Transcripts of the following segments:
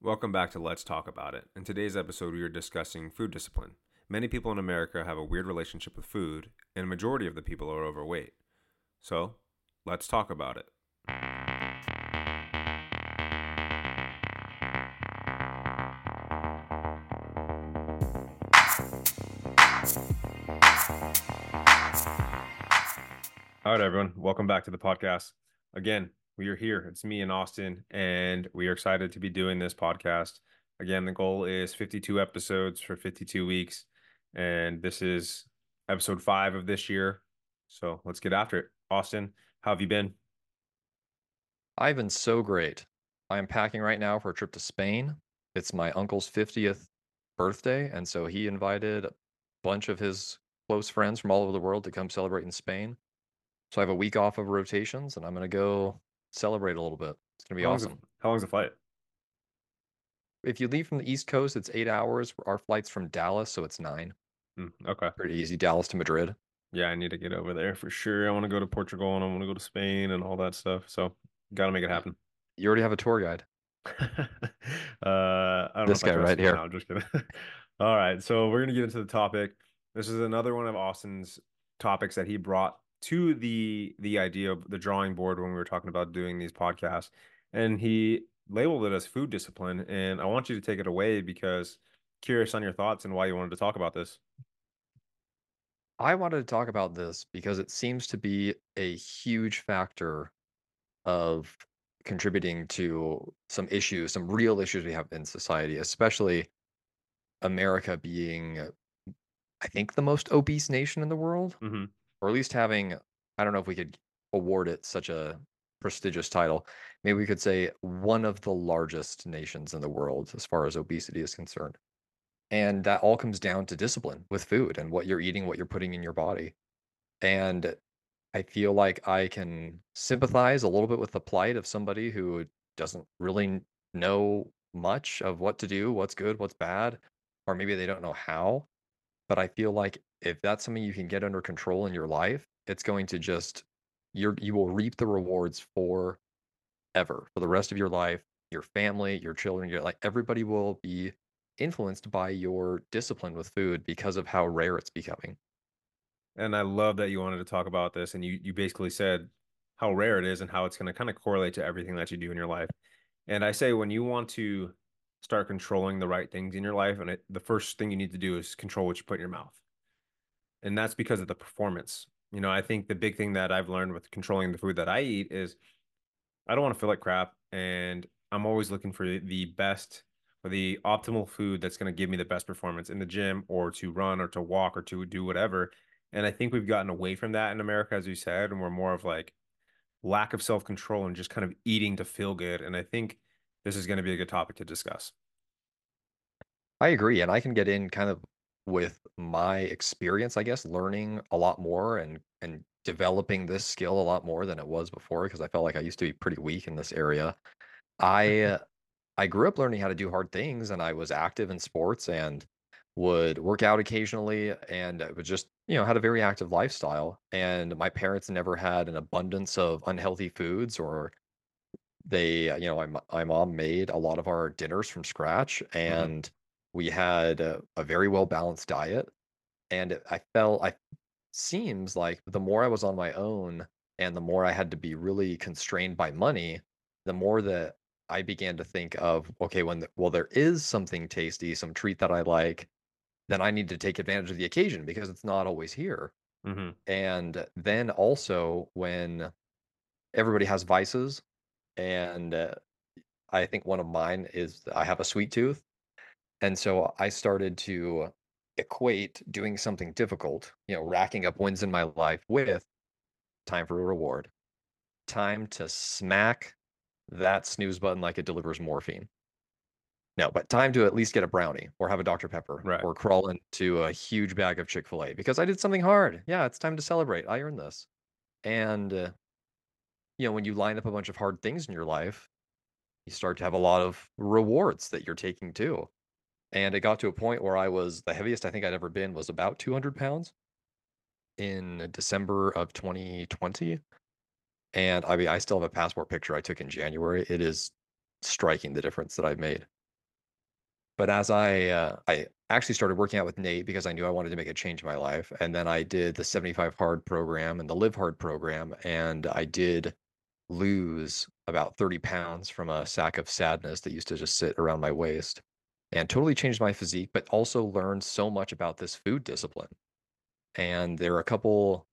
Welcome back to Let's Talk About It. In today's episode, we are discussing food discipline. Many people in America have a weird relationship with food, and a majority of the people are overweight. So, let's talk about it. All right, everyone. Welcome back to the podcast. Again, we are here. It's me and Austin, and we are excited to be doing this podcast. Again, the goal is 52 episodes for 52 weeks, and this is episode five of this year. So let's get after it. Austin, how have you been? I've been so great. I am packing right now for a trip to Spain. It's my uncle's 50th birthday, and so he invited a bunch of his close friends from all over the world to come celebrate in Spain. So I have a week off of rotations, and I'm gonna go celebrate a little bit. It's gonna be How long's the- awesome. how long's the flight? If you leave from the East Coast, it's eight hours. Our flight's from Dallas, so it's nine. Hmm, okay. Pretty easy. Dallas to Madrid. Yeah, I need to get over there for sure. I want to go to Portugal and I want to go to Spain and all that stuff. So, got to make it happen. You already have a tour guide. uh, I don't This know if I guy right here. I'm just kidding. All right, so we're gonna get into the topic. This is another one of Austin's topics that he brought to the the idea of the drawing board when we were talking about doing these podcasts, and he labeled it as food discipline. And I want you to take it away because curious on your thoughts and why you wanted to talk about this. I wanted to talk about this because it seems to be a huge factor of contributing to some issues, some real issues we have in society, especially America being, I think, the most obese nation in the world, hmm or at least having, I don't know if we could award it such a prestigious title. Maybe we could say one of the largest nations in the world as far as obesity is concerned. And that all comes down to discipline with food and what you're eating, what you're putting in your body. And I feel like I can sympathize a little bit with the plight of somebody who doesn't really know much of what to do, what's good, what's bad, or maybe they don't know how. But I feel like if that's something you can get under control in your life, it's going to just you're you will reap the rewards forever for the rest of your life, your family, your children, your like everybody will be influenced by your discipline with food because of how rare it's becoming. And I love that you wanted to talk about this, and you you basically said how rare it is and how it's going to kind of correlate to everything that you do in your life. And I say when you want to start controlling the right things in your life, and it, the first thing you need to do is control what you put in your mouth. And that's because of the performance. You know, I think the big thing that I've learned with controlling the food that I eat is I don't want to feel like crap, and I'm always looking for the best or the optimal food that's going to give me the best performance in the gym or to run or to walk or to do whatever. And I think we've gotten away from that in America, as you said, and we're more of like lack of self control and just kind of eating to feel good. And I think this is going to be a good topic to discuss. I agree, and I can get in kind of with my experience, I guess, learning a lot more and and developing this skill a lot more than it was before because I felt like I used to be pretty weak in this area. I uh, I grew up learning how to do hard things and I was active in sports and would work out occasionally and I would just, you know, had a very active lifestyle. And my parents never had an abundance of unhealthy foods or they, uh, you know, my, my mom made a lot of our dinners from scratch and we had a, a very well balanced diet. And it- I felt, I seems like the more I was on my own and the more I had to be really constrained by money, the more that I began to think of, okay, when, the, well, there is something tasty, some treat that I like, then I need to take advantage of the occasion because it's not always here. hmm And then also when everybody has vices, and uh, I think one of mine is I have a sweet tooth. And so I started to equate doing something difficult, you know, racking up wins in my life with time for a reward, time to smack that snooze button like it delivers morphine. No, but time to at least get a brownie or have a Dr. Pepper Right. or crawl into a huge bag of Chick fil A because I did something hard. Yeah, it's time to celebrate. I earned this. And, uh, you know, when you line up a bunch of hard things in your life, you start to have a lot of rewards that you're taking too. And it got to a point where I was the heaviest I think I'd ever been was about 200 pounds in December of 2020. And I mean, I still have a passport picture I took in January. It is striking the difference that I've made. But as I, uh, I actually started working out with Nate because I knew I wanted to make a change in my life, and then I did the 75 Hard program and the Live Hard program, and I did lose about 30 pounds from a sack of sadness that used to just sit around my waist, and totally changed my physique, but also learned so much about this food discipline. And there are a couple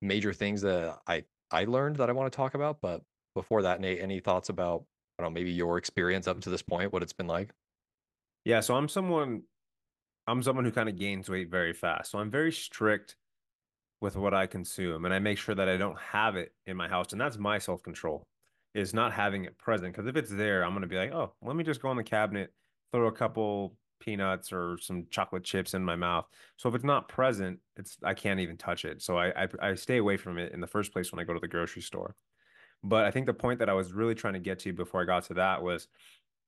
major things that I I learned that I want to talk about, but before that, Nate, any thoughts about, I don't know, maybe your experience up to this point, what it's been like? Yeah, so I'm someone I'm someone who kind of gains weight very fast. So I'm very strict with what I consume and I make sure that I don't have it in my house. And that's my self-control is not having it present. Because if it's there, I'm gonna be like, oh, let me just go in the cabinet, throw a couple peanuts or some chocolate chips in my mouth. So if it's not present, it's I can't even touch it. So I I, I stay away from it in the first place when I go to the grocery store. But I think the point that I was really trying to get to before I got to that was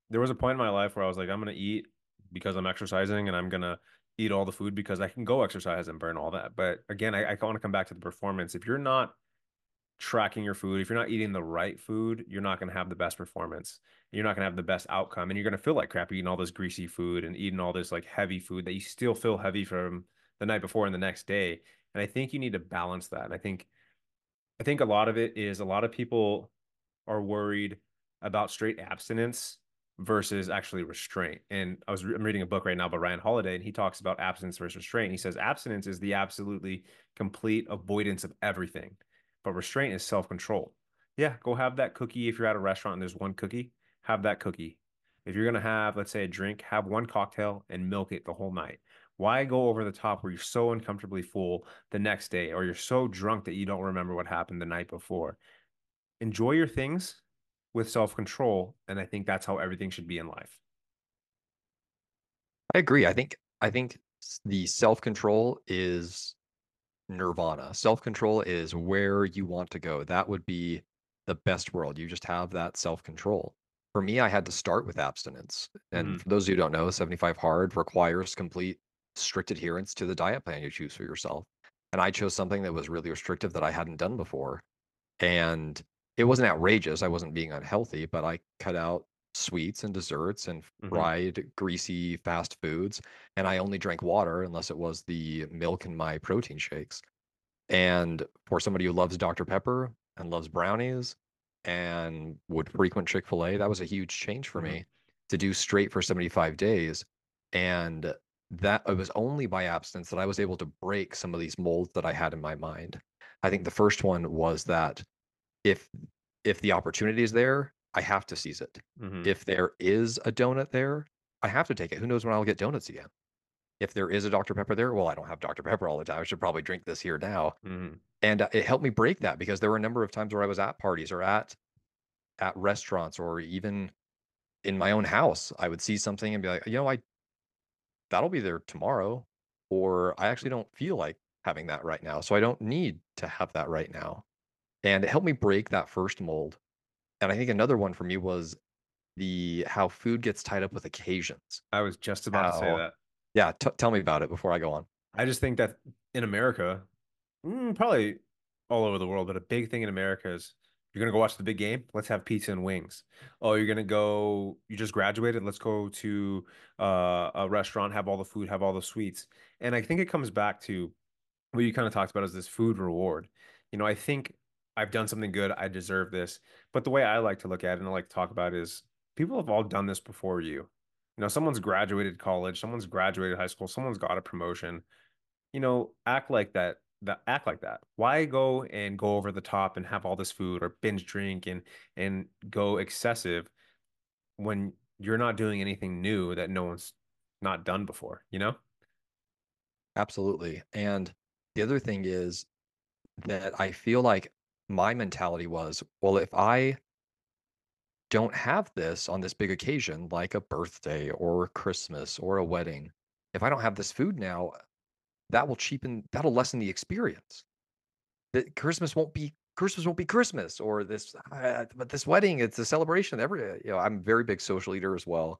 there was a point in my life where I was like, I'm gonna eat because I'm exercising and I'm gonna eat all the food because I can go exercise and burn all that. But again, I, I want to come back to the performance. If you're not tracking your food, if you're not eating the right food, you're not going to have the best performance. You're not going to have the best outcome. And you're going to feel like crap eating all this greasy food and eating all this like heavy food that you still feel heavy from the night before and the next day. And I think you need to balance that. And I think I think a lot of it is a lot of people are worried about straight abstinence versus actually restraint. And I was I'm reading a book right now by Ryan Holiday, and he talks about abstinence versus restraint. He says abstinence is the absolutely complete avoidance of everything, but restraint is self control. Yeah, go have that cookie if you're at a restaurant and there's one cookie, have that cookie. If you're gonna have, let's say, a drink, have one cocktail and milk it the whole night. Why go over the top where you're so uncomfortably full the next day, or you're so drunk that you don't remember what happened the night before? Enjoy your things with self control. And I think that's how everything should be in life. I agree. I think I think the self-control is nirvana. Self-control is where you want to go. That would be the best world. You just have that self-control. For me, I had to start with abstinence. And hmm for those who don't know, 75 Hard requires complete strict adherence to the diet plan you choose for yourself. And I chose something that was really restrictive that I hadn't done before. And it wasn't outrageous, I wasn't being unhealthy, but I cut out sweets and desserts and hmm fried, greasy fast foods, and I only drank water unless it was the milk in my protein shakes. And for somebody who loves Dr. Pepper and loves brownies and would frequent Chick-fil-A, that was a huge change for hmm me to do straight for 75 days. And that it was only by abstinence that I was able to break some of these molds that I had in my mind. I think the first one was that if if the opportunity is there, I have to seize it. hmm If there is a donut there, I have to take it. Who knows when I'll get donuts again? If there is a Dr. Pepper there, well, I don't have Dr. Pepper all the time. I should probably drink this here now. hmm And uh, it helped me break that because there were a number of times where I was at parties or at at restaurants or even in my own house. I would see something and be like, you know, I that'll be there tomorrow, or I actually don't feel like having that right now, so I don't need to have that right now. And it helped me break that first mold And I think another one for me was the how food gets tied up with occasions. I was just about to say that. yeah, t tell me about it before I go on. I just think that in America, mm, probably all over the world, but a big thing in America is you're gonna go watch the big game. Let's have pizza and wings. Oh, you're gonna go. You just graduated. Let's go to uh, a restaurant, have all the food, have all the sweets. And I think it comes back to what you kind of talked about is this food reward. You know, I think I've done something good. I deserve this. But the way I like to look at it and I like to talk about is people have all done this before you. You know, someone's graduated college, someone's graduated high school, someone's got a promotion. You know, act like that. That act like that. Why go and go over the top and have all this food or binge drink and and go excessive when you're not doing anything new that no one's not done before, you know? Absolutely, and the other thing is that I feel like my mentality was, well, if I don't have this on this big occasion, like a birthday or Christmas or a wedding, if I don't have this food now, that will cheapen that'll lessen the experience. That Christmas won't be Christmas won't be Christmas or this uh, but this wedding, it's a celebration. Every you know, I'm a very big social eater as well.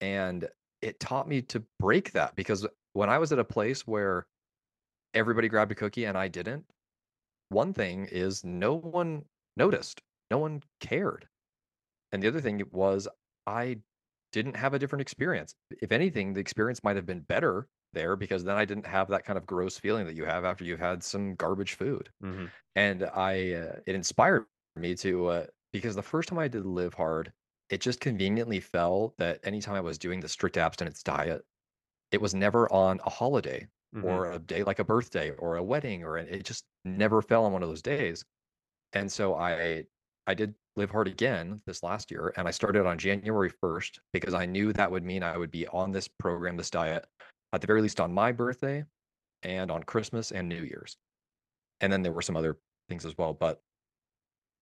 And it taught me to break that because when I was at a place where everybody grabbed a cookie and I didn't, one thing is no one noticed. No one cared. And the other thing was I didn't have a different experience. If anything, the experience might have been better there because then I didn't have that kind of gross feeling that you have after you've had some garbage food. hmm And I, uh, it inspired me to, uh, because the first time I did Live Hard, it just conveniently fell that anytime I was doing the strict abstinence diet, it was never on a holiday hmm or a day like a birthday or a wedding or it just never fell on one of those days. And so I I did Live Hard again this last year, and I started on January 1st because I knew that would mean I would be on this program, this diet, at the very least on my birthday and on Christmas and New Year's. And then there were some other things as well. But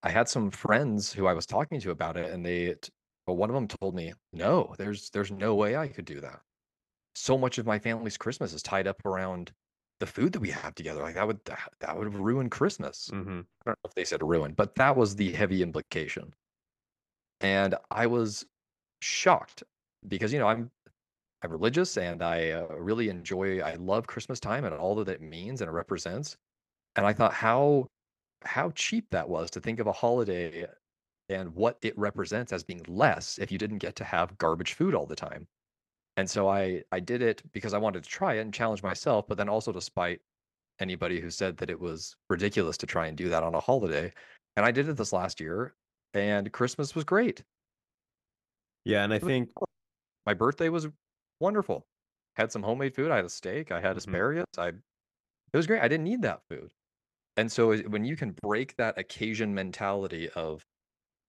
I had some friends who I was talking to about it, and they, but one of them told me, no, there's there's no way I could do that. So much of my family's Christmas is tied up around the food that we have together. Like that would that, that would ruin Christmas. hmm I don't know if they said ruin, but that was the heavy implication. And I was shocked because, you know, I'm I'm religious and I uh, really enjoy I love Christmas time and all that it means and it represents. And I thought how how cheap that was to think of a holiday and what it represents as being less if you didn't get to have garbage food all the time. And so I I did it because I wanted to try it and challenge myself, but then also to spite anybody who said that it was ridiculous to try and do that on a holiday. And I did it this last year, and Christmas was great. Yeah, and I think my birthday was wonderful. Had some homemade food. I had a steak. I had mhm. asparagus. I it was great. I didn't need that food. And so when you can break that occasion mentality of,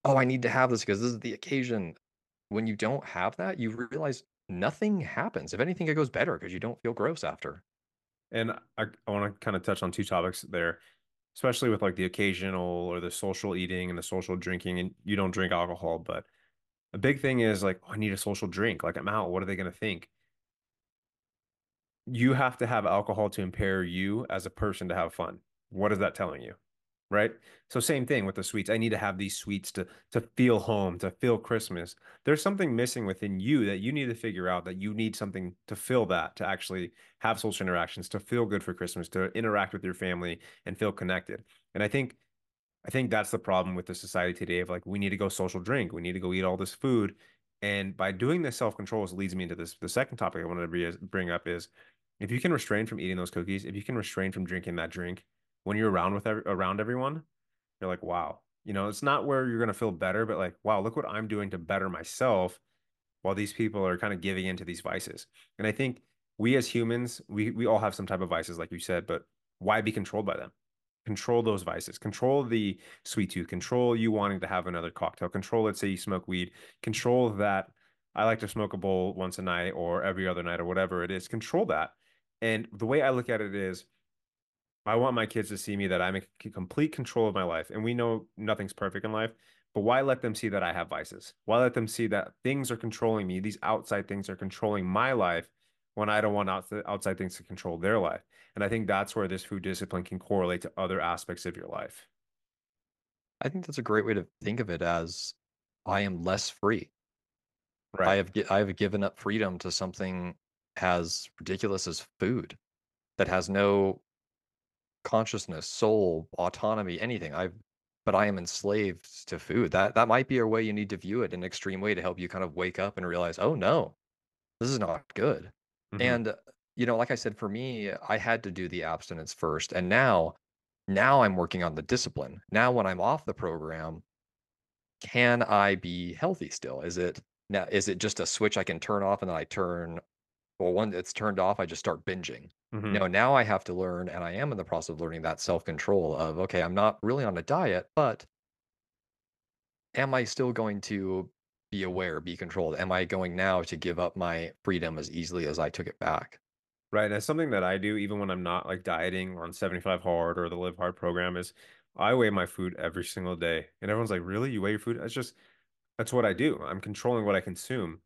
oh, I need to have this because this is the occasion. When you don't have that, you realize nothing happens. If anything, it goes better because you don't feel gross after. and I, I want to kind of touch on two topics there, especially with like the occasional or the social eating and the social drinking, and you don't drink alcohol, but a big thing is like, oh, I need a social drink. Like I'm out. What are they going to think? you have to have alcohol to impair you as a person to have fun. What is that telling you? Right. So same thing with the sweets. I need to have these sweets to to feel home, to feel Christmas. There's something missing within you that you need to figure out that you need something to fill that, to actually have social interactions, to feel good for Christmas, to interact with your family and feel connected. And I think I think that's the problem with the society today of like we need to go social drink, we need to go eat all this food. And by doing this self-control, this leads me into this. The second topic I wanted to bring up is if you can restrain from eating those cookies, if you can restrain from drinking that drink when you're around with every, around everyone, you're like, wow. You know, it's not where you're gonna feel better, but like, wow, look what I'm doing to better myself while these people are kind of giving into these vices. And I think we as humans, we we all have some type of vices, like you said, but why be controlled by them? Control those vices. Control the sweet tooth. Control you wanting to have another cocktail. Control, let's say you smoke weed. Control that I like to smoke a bowl once a night or every other night or whatever it is. Control that. And the way I look at it is I want my kids to see me that I'm in complete control of my life. And we know nothing's perfect in life, but why let them see that I have vices? Why let them see that things are controlling me? These outside things are controlling my life when I don't want outside things to control their life. And I think that's where this food discipline can correlate to other aspects of your life. I think that's a great way to think of it as I am less free. I have I have given up freedom to something as ridiculous as food that has no consciousness, soul, autonomy, anything. I've but I am enslaved to food. That that might be a way you need to view it, an extreme way to help you kind of wake up and realize, oh no, this is not good. hmm And uh, you know, like I said, for me, I had to do the abstinence first, and now now I'm working on the discipline. Now when I'm off the program, can I be healthy still? Is it now is it just a switch I can turn off and then I turn well, one it's turned off, I just start binging. Hmm No, now I have to learn, and I am in the process of learning that self-control of, okay, I'm not really on a diet, but am I still going to be aware, be controlled? Am I going now to give up my freedom as easily as I took it back? Right. And it's something that I do even when I'm not like dieting or on 75 hard or the live hard program is I weigh my food every single day. And everyone's like, really? You weigh your food? It's just That's what I do. I'm controlling what I consume.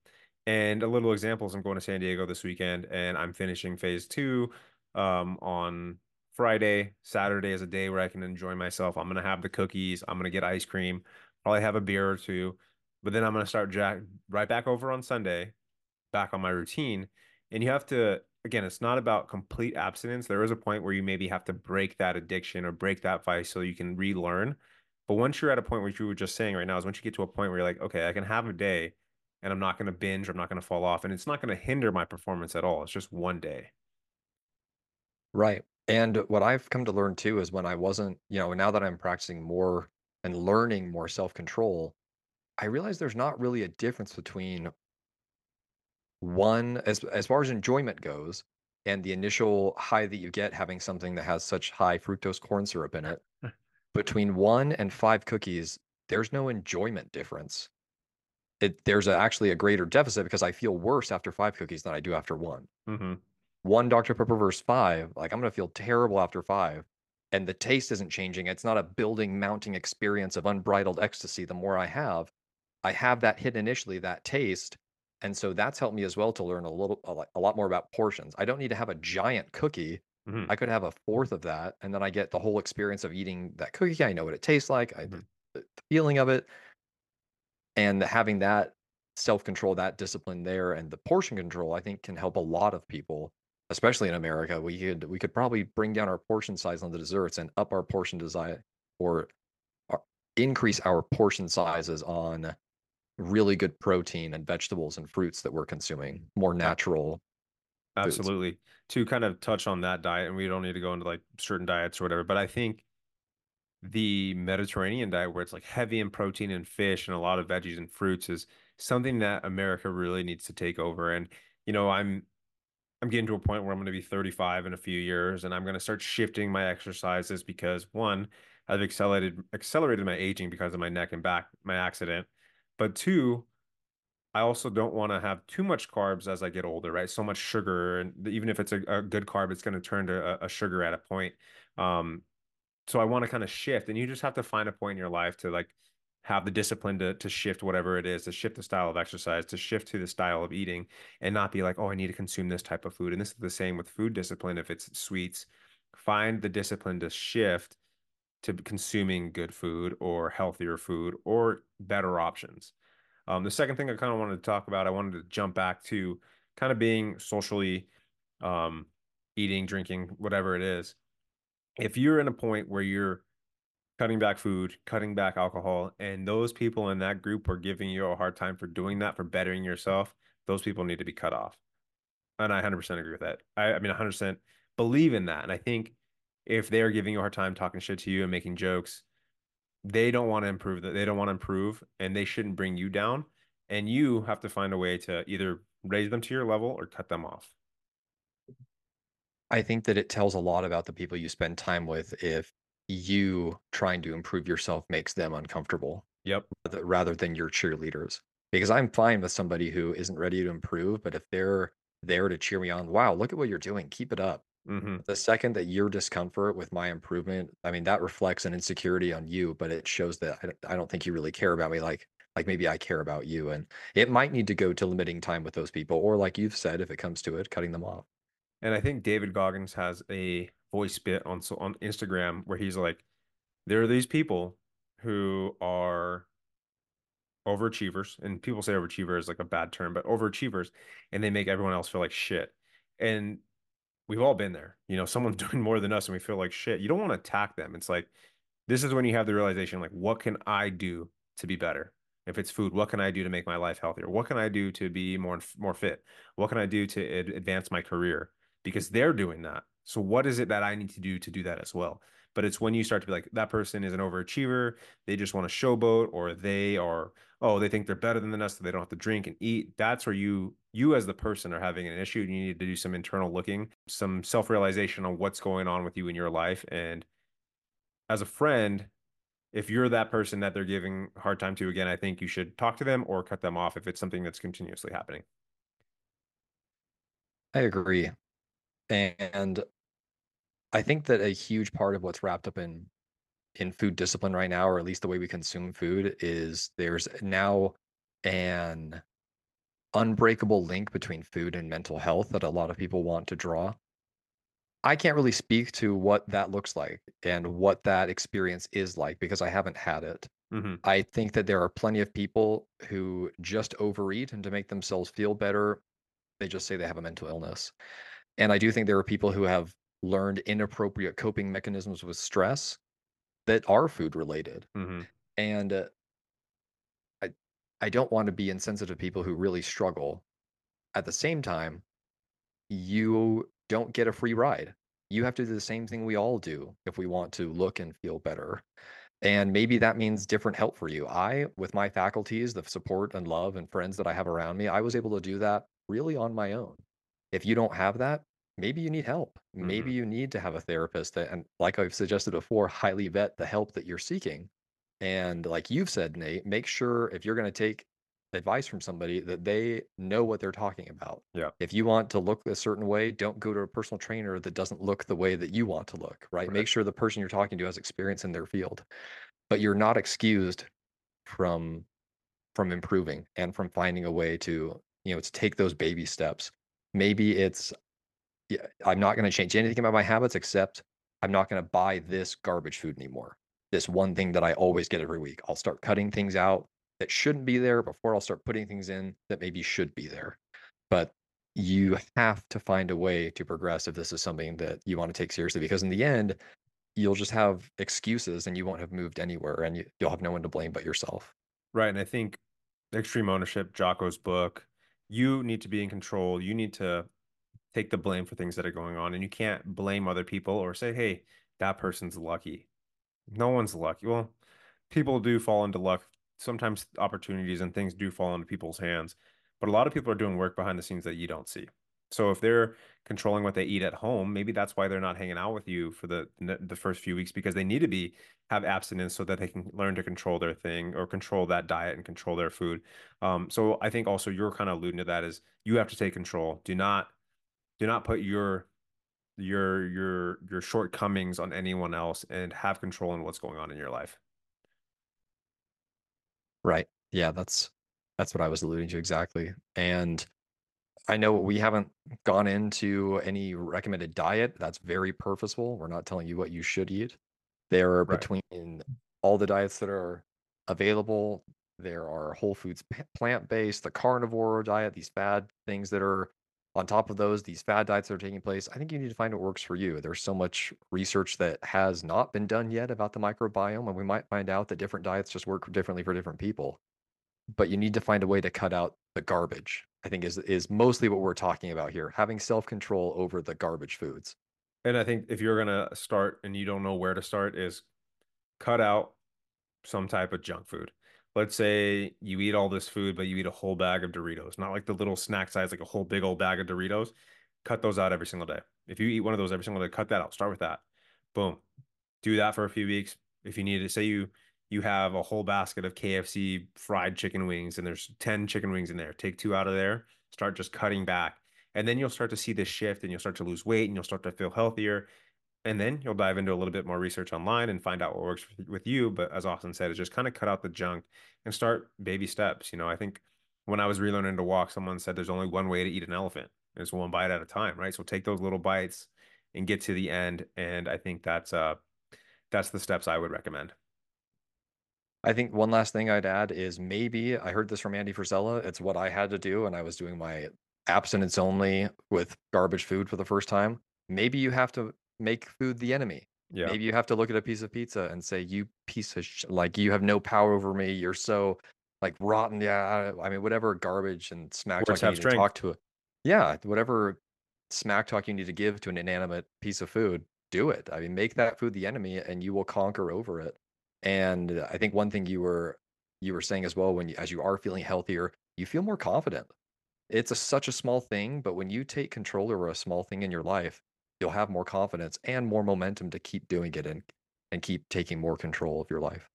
And a little example is I'm going to San Diego this weekend and I'm finishing phase two um, on Friday. Saturday is a day where I can enjoy myself. I'm going to have the cookies. I'm going to get ice cream, probably have a beer or two. But then I'm going to start jack right back over on Sunday, back on my routine. And you have to, again, it's not about complete abstinence. There is a point where you maybe have to break that addiction or break that vice so you can relearn. But once you're at a point where you were just saying right now is once you get to a point where you're like, okay, I can have a day and I'm not going to binge, I'm not going to fall off, and it's not going to hinder my performance at all. It's just one day. Right. And what I've come to learn too is when I wasn't, you know, now that I'm practicing more and learning more self-control, I realize there's not really a difference between one as as far as enjoyment goes and the initial high that you get having something that has such high fructose corn syrup in it. Between 1 and 5 cookies, there's no enjoyment difference. It there's a, actually a greater deficit because I feel worse after 5 cookies than I do after 1. hmm 1 Dr. Pepper versus 5, like, I'm gonna feel terrible after 5, and the taste isn't changing, it's not a building, mounting experience of unbridled ecstasy the more I have. I have that hit initially, that taste, and so that's helped me as well to learn a little a lot more about portions. I don't need to have a giant cookie, hmm I could have a fourth of that, and then I get the whole experience of eating that cookie, I know what it tastes like, I the hmm the feeling of it, and having that self-control, that discipline there, and the portion control, I think can help a lot of people, especially in America. We could we could probably bring down our portion size on the desserts and up our portion desire or our, increase our portion sizes on really good protein and vegetables and fruits that we're consuming, mm-hmm. more natural foods. Absolutely. To kind of touch on that diet, and we don't need to go into like certain diets or whatever, but I think the Mediterranean diet, where it's like heavy in protein and fish and a lot of veggies and fruits, is something that America really needs to take over. And you know, I'm I'm getting to a point where I'm going to be 35 in a few years, and I'm going to start shifting my exercises because one, I've accelerated accelerated my aging because of my neck and back, my accident. But two, I also don't want to have too much carbs as I get older, right? So much sugar, and even if it's a, a good carb, it's going to turn to a, a sugar at a point. Um, so I want to kind of shift, and you just have to find a point in your life to like have the discipline to to shift whatever it is, to shift the style of exercise, to shift to the style of eating, and not be like, oh, I need to consume this type of food. And this is the same with food discipline. If it's sweets, find the discipline to shift to consuming good food or healthier food or better options. Um, the second thing I kind of wanted to talk about, I wanted to jump back to kind of being socially um, eating, drinking, whatever it is. If you're in a point where you're cutting back food, cutting back alcohol, and those people in that group are giving you a hard time for doing that, for bettering yourself, those people need to be cut off. And I 100% agree with that. I, I mean, 100% believe in that. And I think if they're giving you a hard time talking shit to you and making jokes, they don't want to improve that. They don't want to improve and they shouldn't bring you down. And you have to find a way to either raise them to your level or cut them off. I think that it tells a lot about the people you spend time with if you trying to improve yourself makes them uncomfortable Yep. rather than your cheerleaders. Because I'm fine with somebody who isn't ready to improve, but if they're there to cheer me on, wow, look at what you're doing, keep it up. hmm The second that your discomfort with my improvement, I mean, that reflects an insecurity on you, but it shows that I don't think you really care about me like like maybe I care about you. And it might need to go to limiting time with those people, or like you've said, if it comes to it, cutting them off. And I think David Goggins has a voice bit on so on Instagram where he's like, there are these people who are overachievers, and people say overachiever is like a bad term, but overachievers, and they make everyone else feel like shit. And we've all been there. You know, someone's doing more than us and we feel like shit. You don't want to attack them. It's like this is when you have the realization like what can I do to be better? If it's food, what can I do to make my life healthier? What can I do to be more more fit? What can I do to ad- advance my career? Because they're doing that. So what is it that I need to do to do that as well? But it's when you start to be like that person is an overachiever, they just want to showboat or they are oh, they think they're better than us, so they don't have to drink and eat. That's where you you as the person are having an issue. And you need to do some internal looking, some self-realization on what's going on with you in your life. And as a friend, if you're that person that they're giving hard time to again, I think you should talk to them or cut them off if it's something that's continuously happening. I agree. And I think that a huge part of what's wrapped up in in food discipline right now, or at least the way we consume food, is there's now an unbreakable link between food and mental health that a lot of people want to draw. I can't really speak to what that looks like and what that experience is like because I haven't had it. hmm I think that there are plenty of people who just overeat and to make themselves feel better, they just say they have a mental illness. And I do think there are people who have learned inappropriate coping mechanisms with stress that are food related. hmm And uh, I I don't want to be insensitive to people who really struggle. At the same time, you don't get a free ride. You have to do the same thing we all do if we want to look and feel better. And maybe that means different help for you. I, with my faculties, the support and love and friends that I have around me, I was able to do that really on my own. If you don't have that, maybe you need help. Maybe hmm you need to have a therapist that, and like I've suggested before, highly vet the help that you're seeking. And like you've said, Nate, make sure if you're going to take advice from somebody that they know what they're talking about. Yeah. If you want to look a certain way, don't go to a personal trainer that doesn't look the way that you want to look, right? Right. Make sure the person you're talking to has experience in their field but you're not excused from from improving and from finding a way to you know to take those baby steps maybe it's yeah, i'm not going to change anything about my habits except i'm not going to buy this garbage food anymore this one thing that i always get every week i'll start cutting things out that shouldn't be there before i'll start putting things in that maybe should be there but you have to find a way to progress if this is something that you want to take seriously because in the end you'll just have excuses and you won't have moved anywhere and you, you'll have no one to blame but yourself. Right. And I think extreme ownership, Jocko's book, you need to be in control. You need to take the blame for things that are going on. And you can't blame other people or say, hey, that person's lucky. No one's lucky. Well, people do fall into luck. Sometimes opportunities and things do fall into people's hands, but a lot of people are doing work behind the scenes that you don't see. So if they're controlling what they eat at home, maybe that's why they're not hanging out with you for the the first few weeks because they need to be have abstinence so that they can learn to control their thing or control that diet and control their food. Um, so I think also you're kind of alluding to that is you have to take control. Do not do not put your your your your shortcomings on anyone else and have control in what's going on in your life. Right. Yeah, that's that's what I was alluding to exactly. And I know we haven't gone into any recommended diet. That's very purposeful. We're not telling you what you should eat. There are Right. between all the diets that are available, there are whole foods plant based, the carnivore diet, these fad things that are on top of those, these fad diets that are taking place. I think you need to find what works for you. There's so much research that has not been done yet about the microbiome, and we might find out that different diets just work differently for different people but you need to find a way to cut out the garbage. I think is is mostly what we're talking about here. Having self-control over the garbage foods. And I think if you're gonna start and you don't know where to start, is cut out some type of junk food. Let's say you eat all this food, but you eat a whole bag of Doritos, not like the little snack size, like a whole big old bag of Doritos. Cut those out every single day. If you eat one of those every single day, cut that out. Start with that. Boom. Do that for a few weeks. If you need to, say you you have a whole basket of KFC fried chicken wings and there's 10 chicken wings in there. Take two out of there, start just cutting back. And then you'll start to see this shift and you'll start to lose weight and you'll start to feel healthier. And then you'll dive into a little bit more research online and find out what works with you. But as Austin said, is just kind of cut out the junk and start baby steps. You know, I think when I was relearning to walk, someone said there's only one way to eat an elephant. It's one bite at a time, right? So take those little bites and get to the end. And I think that's uh that's the steps I would recommend. I think one last thing I'd add is maybe I heard this from Andy Frisella. It's what I had to do when I was doing my abstinence only with garbage food for the first time. Maybe you have to make food the enemy. Yeah. Maybe you have to look at a piece of pizza and say, "You piece of sh- like you have no power over me. You're so like rotten." Yeah, I mean, whatever garbage and smack Words talk you need to talk to it. Yeah, whatever smack talk you need to give to an inanimate piece of food, do it. I mean, make that food the enemy, and you will conquer over it. And uh, I think one thing you were you were saying as well when you, as you are feeling healthier, you feel more confident. It's a, such a small thing, but when you take control over a small thing in your life, you'll have more confidence and more momentum to keep doing it and and keep taking more control of your life.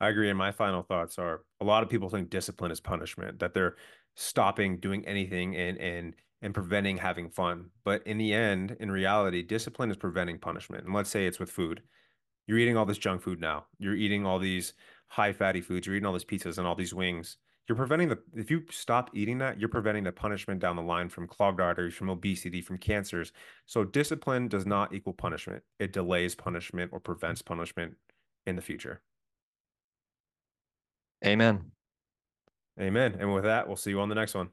I agree. And my final thoughts are a lot of people think discipline is punishment, that they're stopping doing anything and and and preventing having fun. But in the end, in reality, discipline is preventing punishment. And let's say it's with food. You're eating all this junk food now. You're eating all these high fatty foods. You're eating all these pizzas and all these wings. You're preventing the, if you stop eating that, you're preventing the punishment down the line from clogged arteries, from obesity, from cancers. So discipline does not equal punishment. It delays punishment or prevents punishment in the future. Amen. Amen. And with that, we'll see you on the next one.